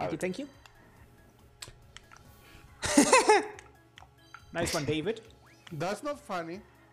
Thank you, thank you. nice one, David. That's not funny.